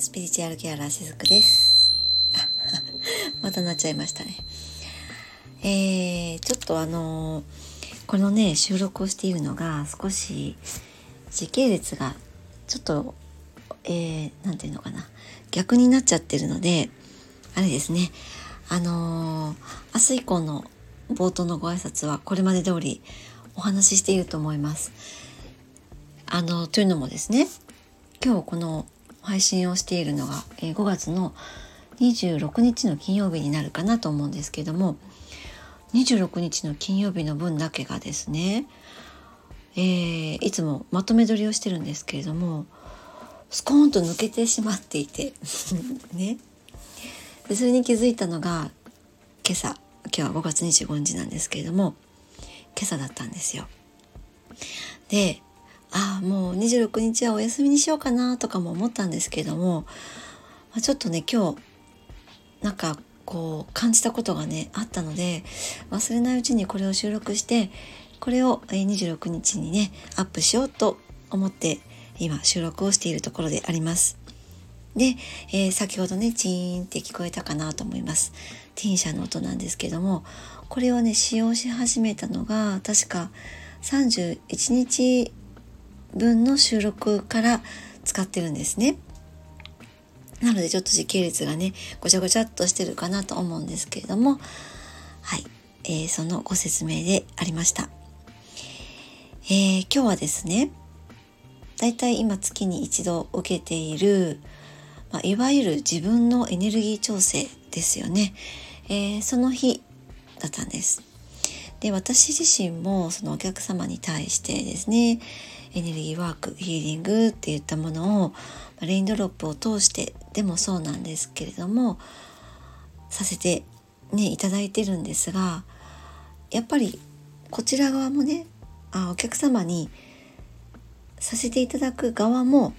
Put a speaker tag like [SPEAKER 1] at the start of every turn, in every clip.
[SPEAKER 1] スピリチュアルケアラーしずくです。またなっちゃいましたね。えー、ちょっとあのー、このね、収録をしているのが少し時系列がちょっと、えー、なんていうのかな、逆になっちゃってるので、あれですね、あのー、明日以降の冒頭のご挨拶はこれまで通りお話ししていると思います。あの、というのもですね、今日この配信をしているのが、え5月の26日の金曜日になるかなと思うんですけども26日の金曜日の分だけがですね、えー、いつもまとめ撮りをしてるんですけれどもスコーンと抜けてしまっていて ねでそれに気づいたのが今朝今日は5月25日なんですけれども今朝だったんですよ。でああもう26日はお休みにしようかなとかも思ったんですけども、ま、ちょっとね今日なんかこう感じたことがねあったので忘れないうちにこれを収録してこれを26日にねアップしようと思って今収録をしているところであります。で、えー、先ほどねチーンって聞こえたかなと思います。ティン社の音なんですけどもこれをね使用し始めたのが確か31日分の収録から使ってるんですね。なのでちょっと時系列がねごちゃごちゃっとしてるかなと思うんですけれどもはい、えー、そのご説明でありました。えー、今日はですねだいたい今月に一度受けている、まあ、いわゆる自分のエネルギー調整ですよね、えー、その日だったんです。で私自身もそのお客様に対してですねエネルギーワークヒーリングっていったものをレインドロップを通してでもそうなんですけれどもさせてねいただいてるんですがやっぱりこちら側もねあお客様にさせていただく側も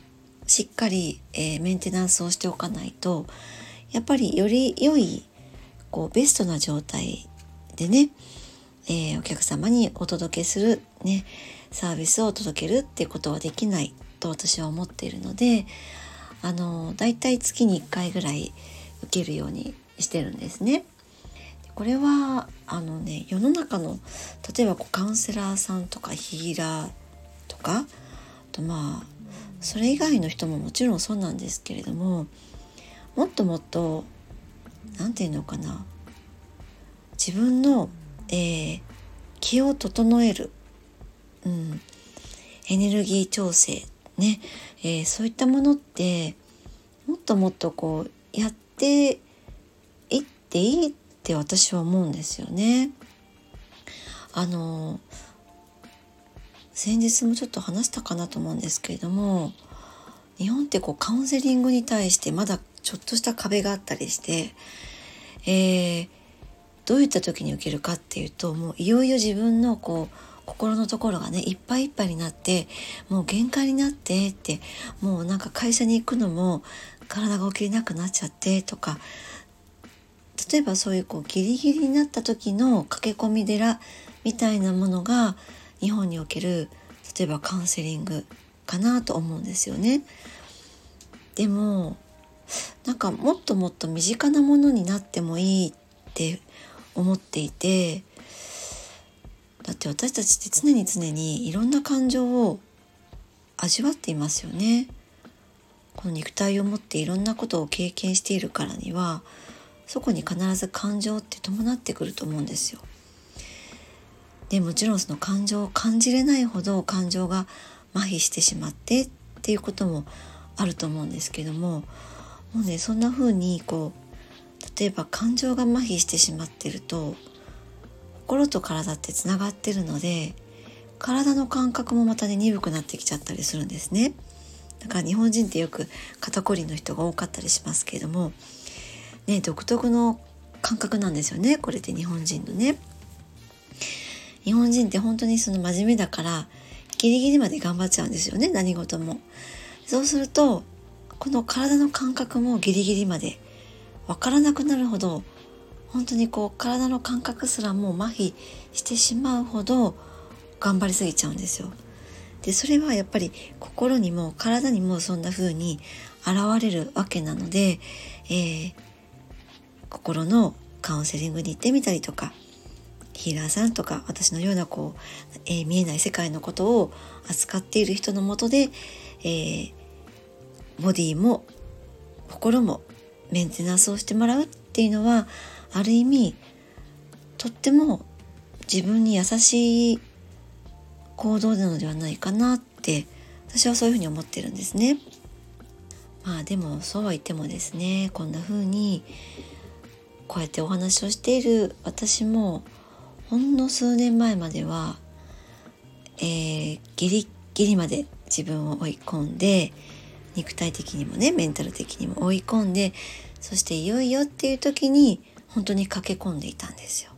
[SPEAKER 1] しっかり、えー、メンテナンスをしておかないとやっぱりより良いこうベストな状態でね、えー、お客様にお届けするねサービスを届けるっていうことはできないと私は思っているのであのだいたい月に1回ぐらい受けるようにしてるんですね。これはあのね世の中の例えばこうカウンセラーさんとかヒーラーとかとまあそれ以外の人ももちろんそうなんですけれどももっともっと何て言うのかな自分の、えー、気を整える、うん、エネルギー調整。ね、えー、そういったものってもっともっとこうやっていっていいって私は思うんですよね。あの先日もちょっと話したかなと思うんですけれども日本ってこうカウンセリングに対してまだちょっとした壁があったりして、えー、どういった時に受けるかっていうともういよいよ自分のこう心のところがねいっぱいいっぱいになってもう限界になってってもうなんか会社に行くのも体が起きれなくなっちゃってとか例えばそういうこうギリギリになった時の駆け込み寺みたいなものが日本における例えばカウンセリングかなと思うんですよね。でもなんかもっともっと身近なものになってもいいって思っていてだって私たちって常に常にいろんな感情を味わっていますよね。この肉体を持っていろんなことを経験しているからにはそこに必ず感情って伴ってくると思うんですよ。でもちろんその感情を感じれないほど感情が麻痺してしまってっていうこともあると思うんですけどももうねそんな風にこう例えば感情が麻痺してしまってると心と体ってつながってるので体の感覚もまたね鈍くなってきちゃったりするんですね。だから日本人ってよく肩こりの人が多かったりしますけれどもね独特の感覚なんですよねこれで日本人のね。日本人って本当にその真面目だからギリギリまで頑張っちゃうんですよね何事も。そうするとこの体の感覚もギリギリまでわからなくなるほど本当にこう体の感覚すらもう麻痺してしまうほど頑張りすぎちゃうんですよ。でそれはやっぱり心にも体にもそんな風に現れるわけなので、えー、心のカウンセリングに行ってみたりとかヒーラーさんとか私のようなこう、えー、見えない世界のことを扱っている人のもとで、えー、ボディも心もメンテナンスをしてもらうっていうのはある意味とっても自分に優しい行動なのではないかなって私はそういうふうに思ってるんですね。まあでもそうは言ってもですねこんな風にこうやってお話をしている私もほんの数年前までは、えー、ギリギリまで自分を追い込んで肉体的にもねメンタル的にも追い込んでそしていよいよっていう時に本当に駆け込んでいたんですよ。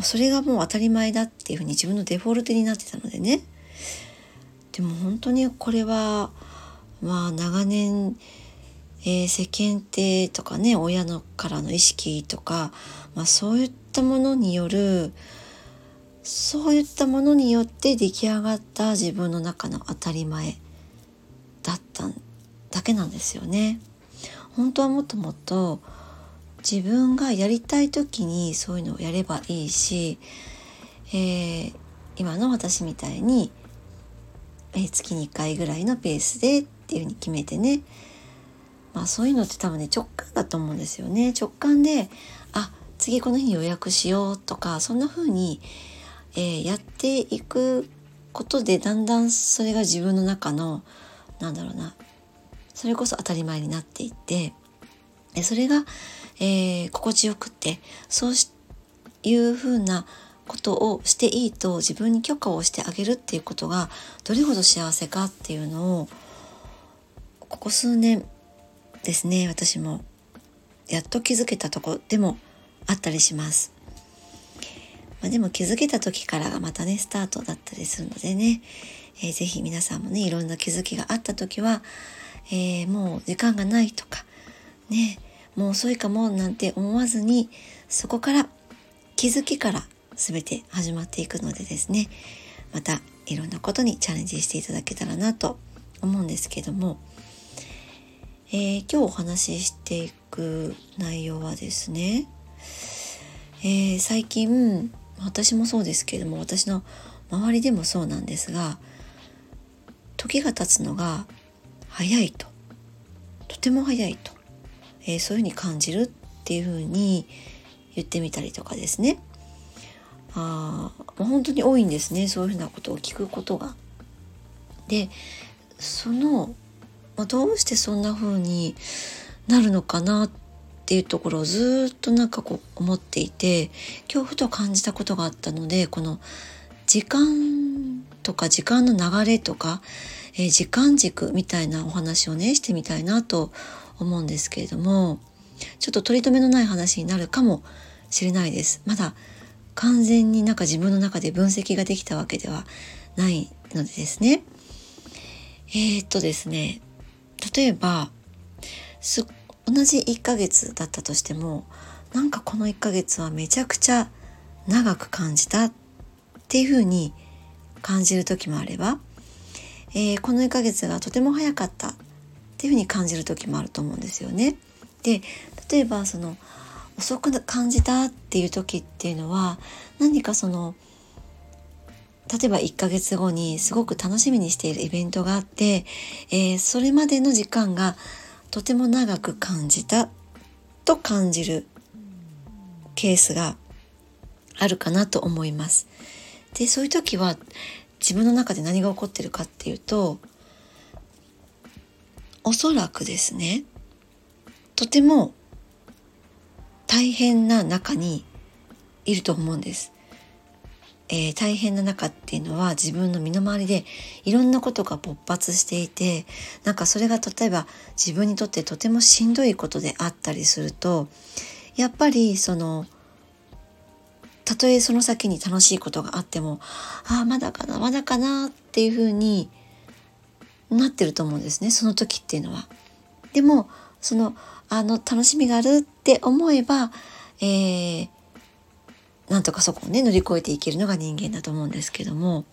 [SPEAKER 1] それがもう当たり前だっていうふうに自分のデフォルトになってたのでねでも本当にこれはまあ長年えー、世間体とかね親のからの意識とか、まあ、そういったものによるそういったものによって出来上がった自分の中の当たり前だっただけなんですよね。本当はもっともっと自分がやりたい時にそういうのをやればいいし、えー、今の私みたいに、えー、月に1回ぐらいのペースでっていうふうに決めてね。まあそういうのって多分ね直感だと思うんですよね。直感であ次この日に予約しようとかそんな風に、えー、やっていくことでだんだんそれが自分の中のなんだろうなそれこそ当たり前になっていってそれが、えー、心地よくってそういう風なことをしていいと自分に許可をしてあげるっていうことがどれほど幸せかっていうのをここ数年ですね私もやっと気づけたとこでもあったりします。まあ、でも気づけた時からがまたねスタートだったりするのでね、えー、ぜひ皆さんもねいろんな気づきがあった時は、えー、もう時間がないとかねもう遅いかもなんて思わずにそこから気づきから全て始まっていくのでですね。またいろんなことにチャレンジしていただけたらなと思うんですけども。えー、今日お話ししていく内容はですね、えー、最近私もそうですけれども私の周りでもそうなんですが時が経つのが早いと。とても早いと、えー、そういうふうに感じるっていうふうに言ってみたりとかですねあ本当に多いんですねそういうふうなことを聞くことが。でそのまあ、どうしてそんな風になるのかなっていうところをずっとなんかこう思っていて恐怖と感じたことがあったのでこの時間とか時間の流れとか、えー、時間軸みたいなお話をねしてみたいなと思うんですけれどもちょっと取り留めのない話になるかもしれないです。まだ完全になんか自分の中で分析ができたわけではないのでですね。えー、っとですね例えば同じ1ヶ月だったとしてもなんかこの1ヶ月はめちゃくちゃ長く感じたっていうふうに感じる時もあれば、えー、この1ヶ月がとても早かったっていうふうに感じる時もあると思うんですよね。で例えばその遅く感じたっていう時っていうのは何かその例えば1ヶ月後にすごく楽しみにしているイベントがあって、えー、それまでの時間がとても長く感じたと感じるケースがあるかなと思います。でそういう時は自分の中で何が起こってるかっていうとおそらくですねとても大変な中にいると思うんです。えー、大変な中っていうのは自分の身の回りでいろんなことが勃発していてなんかそれが例えば自分にとってとてもしんどいことであったりするとやっぱりそのたとえその先に楽しいことがあってもああまだかなまだかなっていうふうになってると思うんですねその時っていうのは。でもそのあの楽しみがあるって思えば、えー、なんとかそこをね乗り越えていけるのが人間だと思うんですけども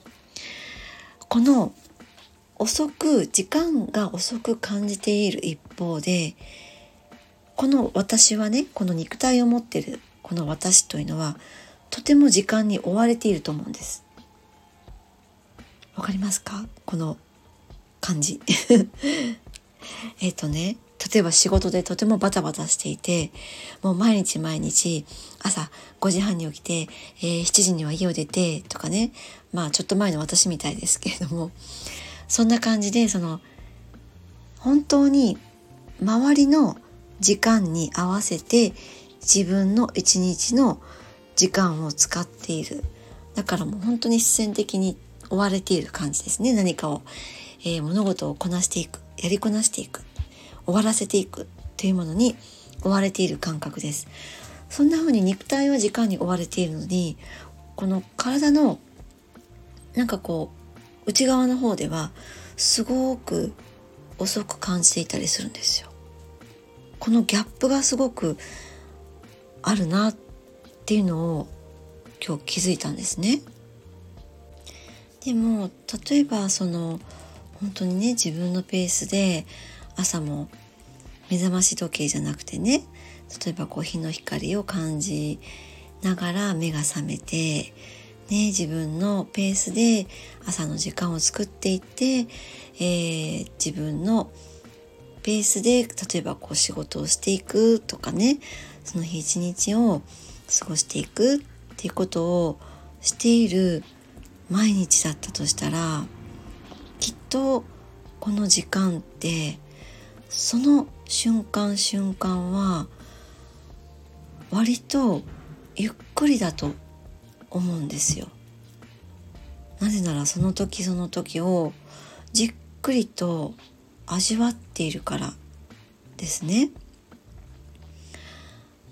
[SPEAKER 1] この遅く時間が遅く感じている一方でこの私はねこの肉体を持ってるこの私というのはとても時間に追われていると思うんです。わかりますか？この感じ。えっとね例えば仕事でとてもバタバタしていてもう毎日毎日朝5時半に起きて、えー、7時には家を出てとかね。まあちょっと前の私みたいですけれども。そんな感じでその本当に周りの時間に合わせて自分の一日の時間を使っている。だからもう本当に必然的に追われている感じですね何かを、えー、物事をこなしていくやりこなしていく終わらせていくというものに追われている感覚です。そんな風に肉体は時間に追われているのにこの体のなんかこう内側の方ではすごく遅く感じていたりするんですよ。このギャップがすごくあるなっていうのを今日気づいたんですね。でも例えばその本当にね自分のペースで朝も目覚まし時計じゃなくてね例えばこう日の光を感じながら目が覚めて、ね、自分のペースで朝の時間を作っていって、えー、自分のペースで例えばこう仕事をしていくとかねその日一日を過ごしていくっていうことをしている毎日だったとしたらきっとこの時間ってその瞬間瞬間は割とゆっくりだと思うんですよ。なぜならその時その時をじっくりと味わっているからですね。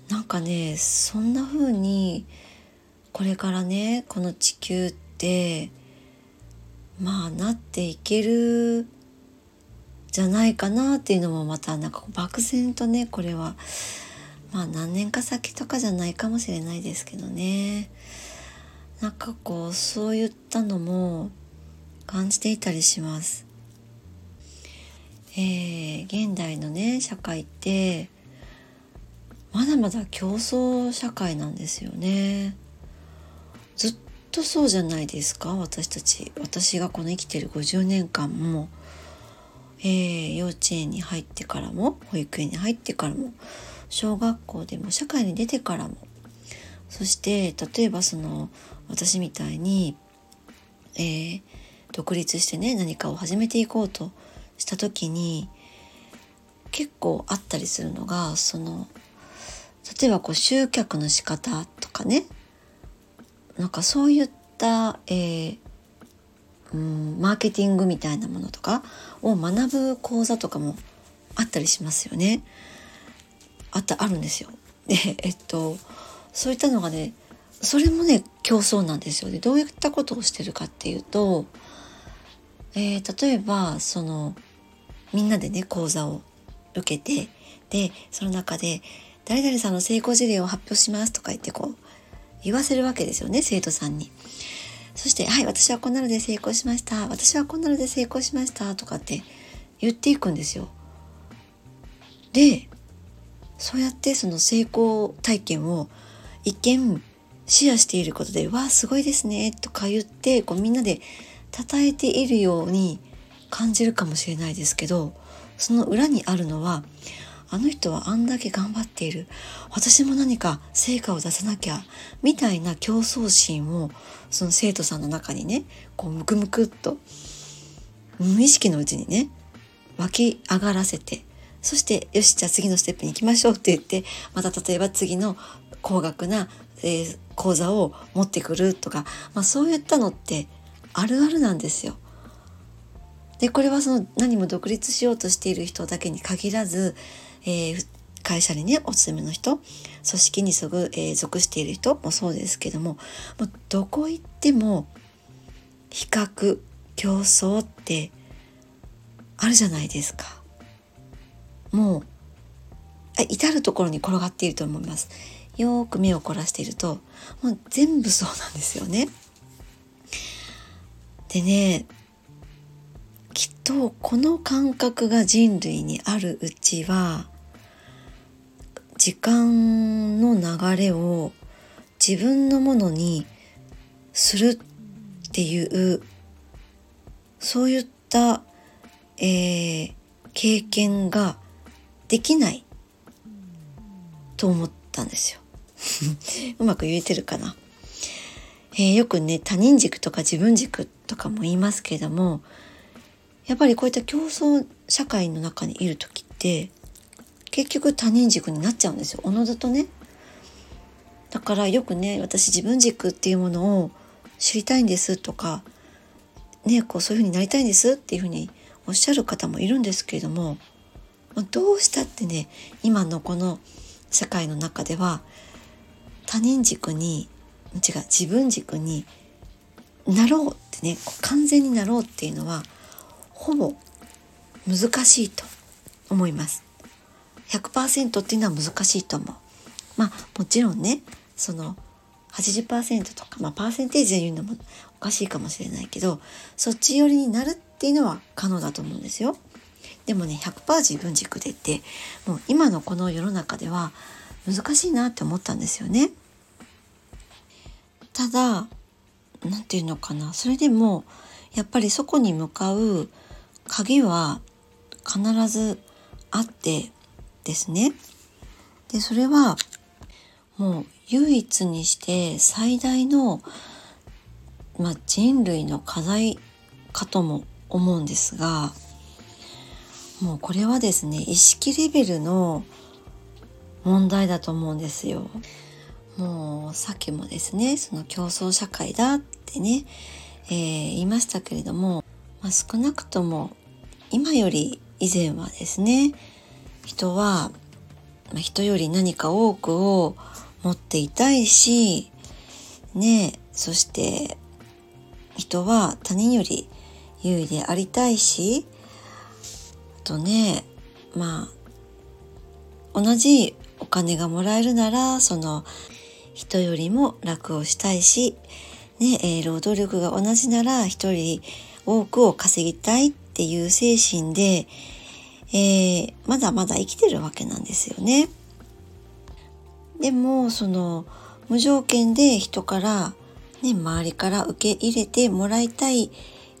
[SPEAKER 1] なんかねそんな風にこれからねこの地球ってまあなっていけるじゃないかなっていうのもまたなんか漠然とねこれはまあ何年か先とかじゃないかもしれないですけどねなんかこうそういったのも感じていたりします。えー、現代のね社会ってまだまだ競争社会なんですよね。ずっとそうじゃないですか？私たち。私がこの生きてる50年間も。えー、幼稚園に入ってからも保育園に入ってからも小学校でも社会に出てからも。そして例えばその私みたいに、えー、独立してね何かを始めていこうとした時に結構あったりするのがその例えばこう集客の仕方とかね。なんかそういった、えー、うんマーケティングみたいなものとかを学ぶ講座とかもあったりしますよね。あったあるんですよ。でえっとそういったのがねそれもね競争なんですよね。どういったことをしてるかっていうと、えー、例えばそのみんなでね講座を受けてでその中で「誰々さんの成功事例を発表します」とか言ってこう言わせるわけですよね生徒さんに。そして、はい、私はこんなので成功しました。私はこんなので成功しました。とかって言っていくんですよ。で、そうやってその成功体験を一見シェアしていることで、わあ、すごいですね、とか言って、こうみんなで称えているように感じるかもしれないですけど、その裏にあるのは、あの人はあんだけ頑張っている私も何か成果を出さなきゃみたいな競争心をその生徒さんの中にねこうムクムクっと無意識のうちにね湧き上がらせてそしてよしじゃあ次のステップに行きましょうって言ってまた例えば次の高額な、えー、講座を持ってくるとか、まあ、そういったのってあるあるなんですよ。でこれはその何も独立しようとしている人だけに限らずえー、会社にねお勤めの人組織にそぐ、えー、属している人もそうですけどももうどこ行っても比較競争ってあるじゃないですか。もう至る所に転がっていると思います。よーく目を凝らしているともう全部そうなんですよね。でねきっとこの感覚が人類にあるうちは時間の流れを自分のものにするっていうそういった、えー、経験ができないと思ったんですよ。うまく言えてるかな。えー、よくね他人軸とか自分軸とかも言いますけれどもやっぱりこういった競争社会の中にいる時って結局他人軸になっちゃうんですよおのずとね。だからよくね私自分軸っていうものを知りたいんですとかねこうそういうふうになりたいんですっていうふうにおっしゃる方もいるんですけれども、まあ、どうしたってね今のこの社会の中では他人軸に違う自分軸になろうってね完全になろうっていうのはほぼ難しいと思います。100%っていうのは難しいと思う。まあもちろんねその80%とか、まあ、パーセンテージで言うのもおかしいかもしれないけどそっち寄りになるっていうのは可能だと思うんですよ。でもね100%自分軸でってもう今のこの世の中では難しいなって思ったんですよね。ただ何て言うのかなそれでもやっぱりそこに向かう鍵は必ずあってですね。でそれはもう唯一にして最大の、まあ、人類の課題かとも思うんですがもうこれはですね意識レベルの問題だと思うんですよ。もうさっきもですねその競争社会だってね、えー、言いましたけれども、まあ、少なくとも今より以前はですね人は、人より何か多くを持っていたいしねそして人は他人より優位でありたいしあとねまあ同じお金がもらえるならその人よりも楽をしたいし、ねえ、労働力が同じなら一人多くを稼ぎたい。っていう精神で、えー、まだまだ生きてるわけなんですよね。でもその無条件で人からね周りから受け入れてもらいたい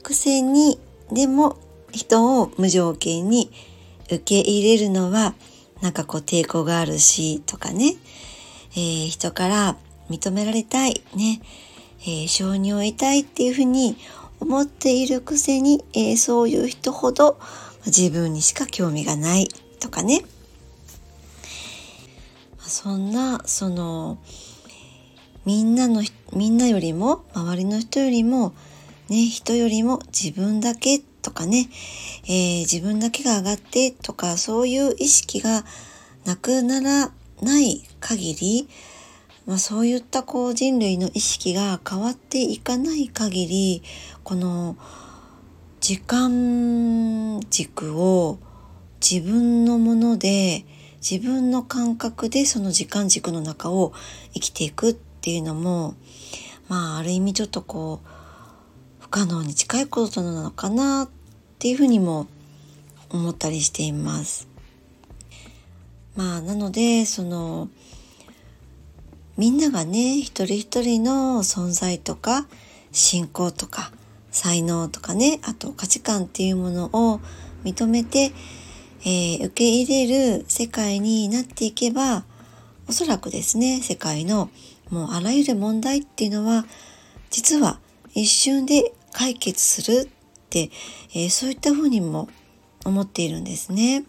[SPEAKER 1] くせにでも人を無条件に受け入れるのはなんかこう抵抗があるしとかね、えー、人から認められたいね、えー、承認を得たいっていうふうに思っているくせに、えー、そういう人ほど自分にしか興味がないとかね。そんなそのみんなのみんなよりも周りの人よりもね人よりも自分だけとかね、えー、自分だけが上がってとかそういう意識がなくならない限り、まあ、そういったこう人類の意識が変わっていかない限りこの時間軸を自分のもので自分の感覚でその時間軸の中を生きていくっていうのもまあある意味ちょっとこう不可能に近いことなのかなっていうふうにも思ったりしています。まあなのでそのみんながね一人一人の存在とか信仰とか才能とかねあと価値観っていうものを認めてえー、受け入れる世界になっていけばおそらくですね世界のもうあらゆる問題っていうのは実は一瞬で解決するって、えー、そういったふうにも思っているんですね。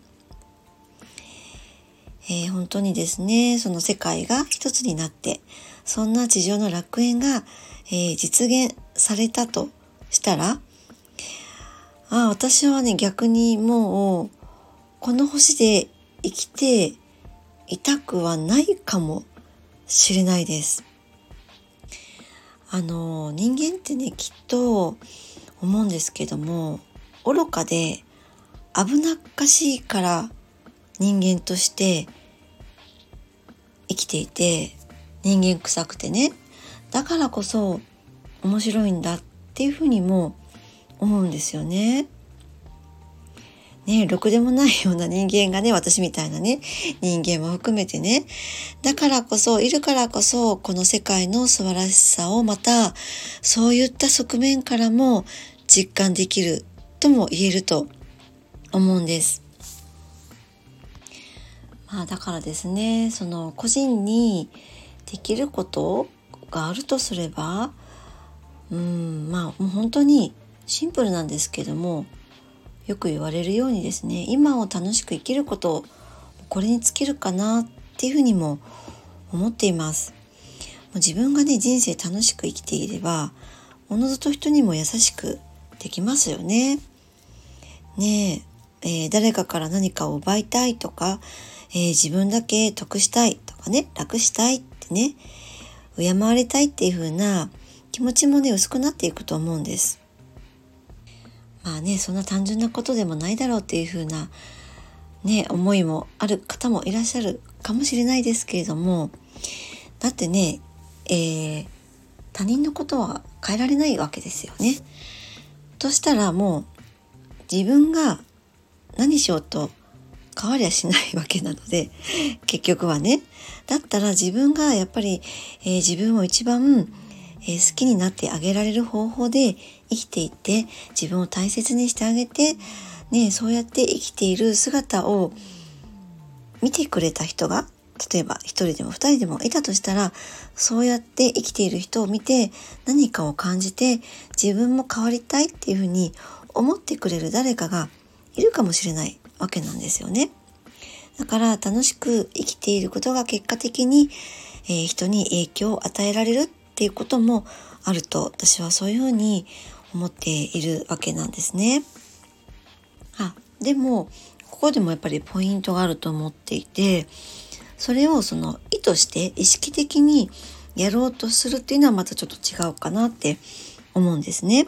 [SPEAKER 1] えー、本当にですねその世界が一つになってそんな地上の楽園が、えー、実現されたとしたらあ私はね逆にもうこの星で生きていたくはないかもしれないです。あの人間ってねきっと思うんですけども愚かで危なっかしいから人間として生きていて人間臭くてねだからこそ面白いんだっていうふうにも思うんですよね。ね、ろくでもないような人間がね、私みたいなね、人間も含めてね、だからこそ、いるからこそ、この世界の素晴らしさをまた、そういった側面からも実感できるとも言えると思うんです。まあだからですね、その個人にできることがあるとすれば、うん、まあもう本当にシンプルなんですけども、よく言われるようにですね今を楽しく生きることこれに尽きるかなっていうふうにも思っています。自分がね人生楽しく生きていればおのずと人にも優しくできますよね。ねええー、誰かから何かを奪いたいとか、えー、自分だけ得したいとかね楽したいってね敬われたいっていう風な気持ちもね薄くなっていくと思うんですまあねそんな単純なことでもないだろうっていうふうなね思いもある方もいらっしゃるかもしれないですけれどもだってね、えー、他人のことは変えられないわけですよね。としたらもう自分が何しようと変わりゃしないわけなので結局はね。だったら自分がやっぱり、えー、自分を一番えー、好きになってあげられる方法で生きていって自分を大切にしてあげて、ね、そうやって生きている姿を見てくれた人が例えば一人でも二人でもいたとしたらそうやって生きている人を見て何かを感じて自分も変わりたいっていうふうに思ってくれる誰かがいるかもしれない。わけなんですよね。だから楽しく生きていることが結果的に、えー、人に影響を与えられるっていうこともあると私はそういうふうに思っているわけなんですね。あでもここでもやっぱりポイントがあると思っていてそれをその意図して意識的にやろうとするっていうのはまたちょっと違うかなって思うんですね。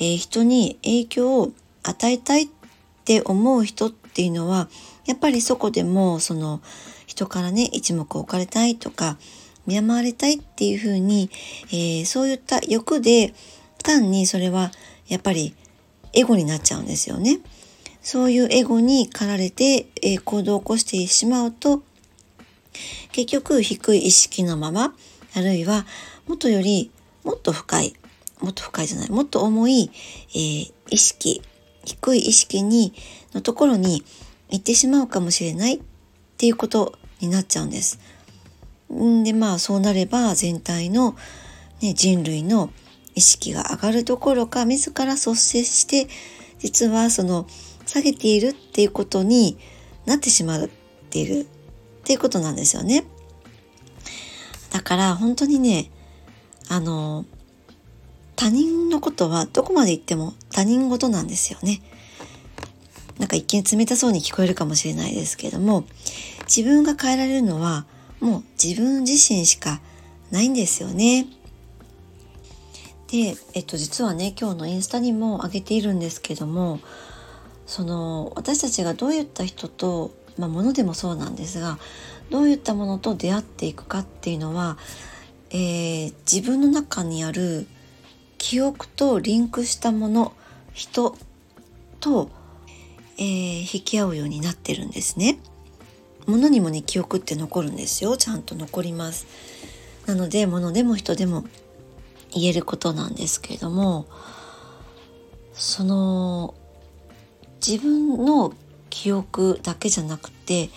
[SPEAKER 1] えー、人に影響を与えたいっって思う人っていうのはやっぱりそこでもその人からね一目置かれたいとか見守られたいっていうふうに、えー、そういった欲で単にそれはやっぱりエゴになっちゃうんですよね。そういうエゴに駆られて、えー、行動を起こしてしまうと結局低い意識のままあるいはもっとよりもっと深いもっと深いじゃないもっと重い、えー、意識低い意識にのところに行ってしまうかもしれないっていうことになっちゃうんです。んでまあそうなれば全体の、ね、人類の意識が上がるどころか自ら率先して実はその下げているっていうことになってしまっているっていうことなんですよね。だから本当にねあの他人のことはどこまで言っても他人事なんですよね。なんか一見冷たそうに聞こえるかもしれないですけれども自分が変えられるのはもう自分自身しかないんですよね。で、えっと、実はね今日のインスタにも上げているんですけどもその私たちがどういった人と、まあ、ものでもそうなんですがどういったものと出会っていくかっていうのは、えー、自分の中にある記憶とリンクしたもの人と、えー、引き合うようになってるんですね。物にもね記憶って残るんですよちゃんと残りますなので物でも人でも言えることなんですけれどもその自分の記憶だけじゃなくて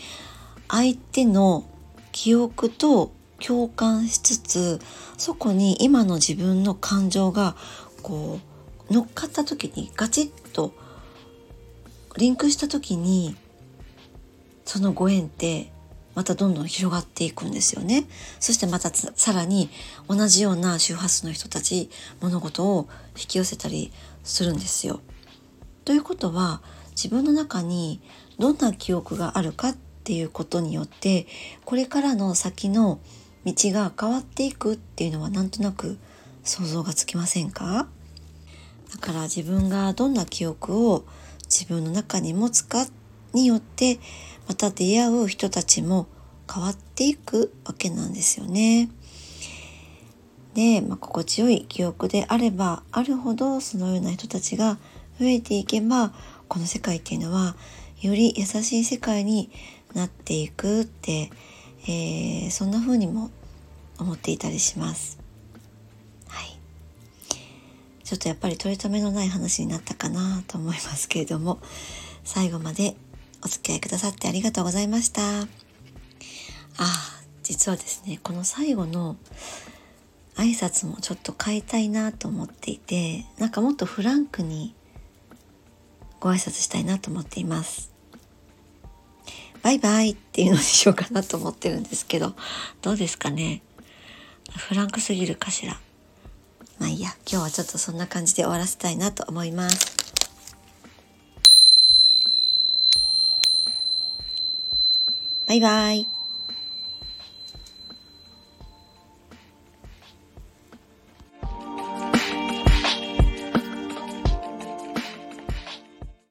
[SPEAKER 1] 相手の記憶と共感しつつそこに今の自分の感情がこう乗っかった時にガチッとリンクした時にそのご縁ってまたどんどん広がっていくんですよね。そしてまたさらに同じような周波数の人たち物事を引き寄せたりするんですよ。ということは自分の中にどんな記憶があるかっていうことによってこれからの先の道が変わっていくっていうのはなんとなく想像がつきませんか？だから自分がどんな記憶を自分の中に持つかによってまた出会う人たちも変わっていくわけなんですよね。で、まあ、心地よい記憶であればあるほどそのような人たちが増えていけばこの世界っていうのはより優しい世界になっていくって、えー、そんな風にも思っていたりします。はい。ちょっとやっぱり取り留めのない話になったかなと思いますけれども、最後までお付き合いくださってありがとうございました。ああ、実はですね、この最後の挨拶もちょっと変えたいなと思っていて、なんかもっとフランクにご挨拶したいなと思っています。バイバイっていうのにしようかなと思ってるんですけど、どうですかね？フランクすぎるかしら？まあいいや、今日はちょっとそんな感じで終わらせたいなと思います。バイバイ。